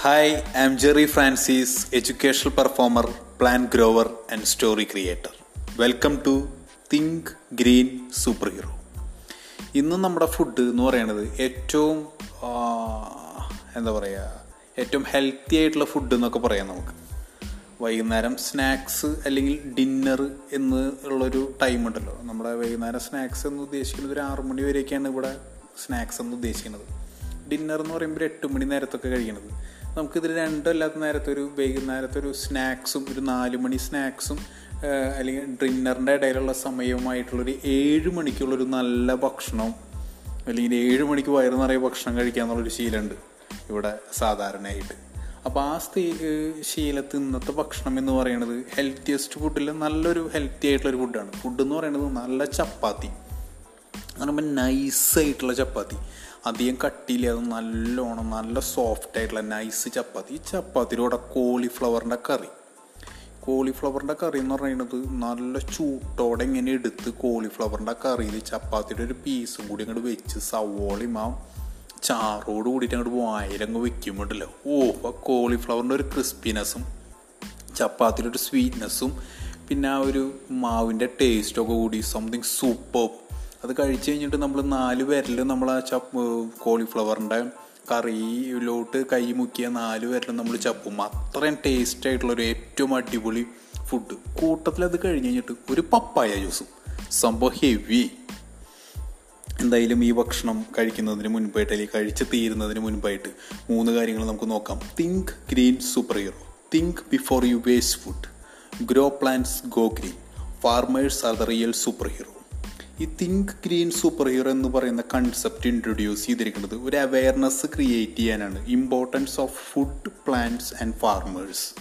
Hi I am Jerry Francis educational performer plant grower and story creator welcome to think green superhero ഇന്ന് നമ്മുടെ food എന്ന് പറയുന്നത് ഏറ്റവും എന്താ പറയുക ഏറ്റവും ഹെൽത്തി ആയിട്ടുള്ള ഫുഡ് എന്നൊക്കെ പറയാം നമുക്ക്. വൈകുന്നേരം സ്നാക്സ് അല്ലെങ്കിൽ ഡിന്നർ എന്ന് ഉള്ളൊരു ടൈം ഉണ്ടല്ലോ. നമ്മുടെ വൈകുന്നേരം സ്നാക്സ് എന്ന് ഉദ്ദേശിക്കുന്നത് ഒരു ആറു മണി വരെയൊക്കെയാണ് ഇവിടെ സ്നാക്സ് എന്ന് ഉദ്ദേശിക്കുന്നത്. ഡിന്നർ എന്ന് പറയുമ്പോൾ എട്ട് മണി നേരത്തൊക്കെ കഴിക്കണത്. നമുക്കിതിൽ രണ്ടും അല്ലാത്ത നേരത്തെ ഒരു വൈകുന്നേരത്തെ ഒരു സ്നാക്സും ഒരു നാല് മണി സ്നാക്സും അല്ലെങ്കിൽ ഡിന്നറിന്റെ ഇടയിലുള്ള സമയവുമായിട്ടുള്ളൊരു ഏഴ് മണിക്കുള്ളൊരു നല്ല ഭക്ഷണവും അല്ലെങ്കിൽ ഏഴ് മണിക്ക് വയറ് നിറയെ ഭക്ഷണം കഴിക്കുക എന്നുള്ളൊരു ശീലമുണ്ട് ഇവിടെ സാധാരണയായിട്ട്. അപ്പോൾ ആ ഏഹ് ശീലത്ത് ഇന്നത്തെ ഭക്ഷണം എന്ന് പറയുന്നത് ഹെൽത്തിയസ്റ്റ് ഫുഡിൽ നല്ലൊരു ഹെൽത്തി ആയിട്ടുള്ളൊരു ഫുഡാണ് ഫുഡ് എന്ന് പറയുന്നത് നല്ല ചപ്പാത്തി. എന്ന് പറയുമ്പോൾ നൈസായിട്ടുള്ള ചപ്പാത്തി. അധികം കട്ടിയില്ലാതെ നല്ലോണം നല്ല സോഫ്റ്റ് ആയിട്ടുള്ള നൈസ് ചപ്പാത്തി. ഈ ചപ്പാത്തിയുടെ കൂടെ കോളിഫ്ലവറിന്റെ കറി. കോളിഫ്ലവറിന്റെ കറി എന്ന് പറയുന്നത് നല്ല ചൂട്ടോടെ ഇങ്ങനെ എടുത്ത് കോളിഫ്ലവറിന്റെ കറിയിൽ ചപ്പാത്തിയുടെ ഒരു പീസും കൂടി അങ്ങോട്ട് വെച്ച് സവോളയും ആ ചാറോട് കൂടിയിട്ട് അങ്ങോട്ട് വായിലങ്ങ് വെക്കുമ്പോണ്ടല്ലോ ഓ ആ കോളിഫ്ലവറിന്റെ ഒരു ക്രിസ്പിനെസ്സും ചപ്പാത്തിയുടെ ഒരു സ്വീറ്റ്നെസ്സും പിന്നെ ആ ഒരു മാവിന്റെ ടേസ്റ്റൊക്കെ കൂടി സംതിങ് സൂപ്പർ അത് കഴിച്ച് കഴിഞ്ഞിട്ട് നമ്മൾ നാല് വിരൽ നമ്മൾ ആ ചപ്പ് കോളിഫ്ലവറിന്റെ കറിയിലോട്ട് കൈ മുക്കിയ നാല് വിരൽ നമ്മൾ ചപ്പും. അത്രയും ടേസ്റ്റ് ആയിട്ടുള്ള ഒരു ഏറ്റവും അടിപൊളി ഫുഡ് കൂട്ടത്തിൽ അത് കഴിഞ്ഞ് കഴിഞ്ഞിട്ട് ഒരു പപ്പായ ജ്യൂസും. സംഭവം ഹെവി എന്തായാലും ഈ ഭക്ഷണം കഴിക്കുന്നതിന് മുൻപായിട്ട് അല്ലെങ്കിൽ കഴിച്ച് തീരുന്നതിന് മുൻപായിട്ട് മൂന്ന് കാര്യങ്ങൾ നമുക്ക് നോക്കാം. Think green superhero think before you waste food grow plants go green farmers are the real superhero ഈ തിങ്ക് ഗ്രീൻ സൂപ്പർ ഹീറോ എന്ന് പറയുന്ന കൺസെപ്റ്റ് ഇൻട്രൊഡ്യൂസ് ചെയ്തിരിക്കുന്നത് ഒരു അവയർനെസ് ക്രിയേറ്റ് ചെയ്യാനാണ്. Importance of food plants and farmers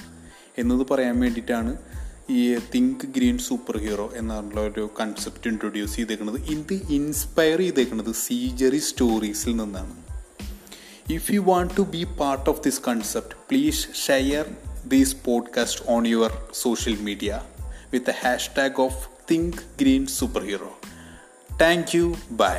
എന്നത് പറയാൻ വേണ്ടിയിട്ടാണ് ഈ തിങ്ക് ഗ്രീൻ സൂപ്പർ ഹീറോ എന്നുള്ള ഒരു കൺസെപ്റ്റ് ഇൻട്രൊഡ്യൂസ് ചെയ്തേക്കുന്നത് ഇത് ഇൻസ്പയർ ചെയ്തേക്കുന്നത് സീജറി സ്റ്റോറീസിൽ നിന്നാണ്. If you want to be part of this concept please share these podcast on your social media with hashtag of think green superhero thank you bye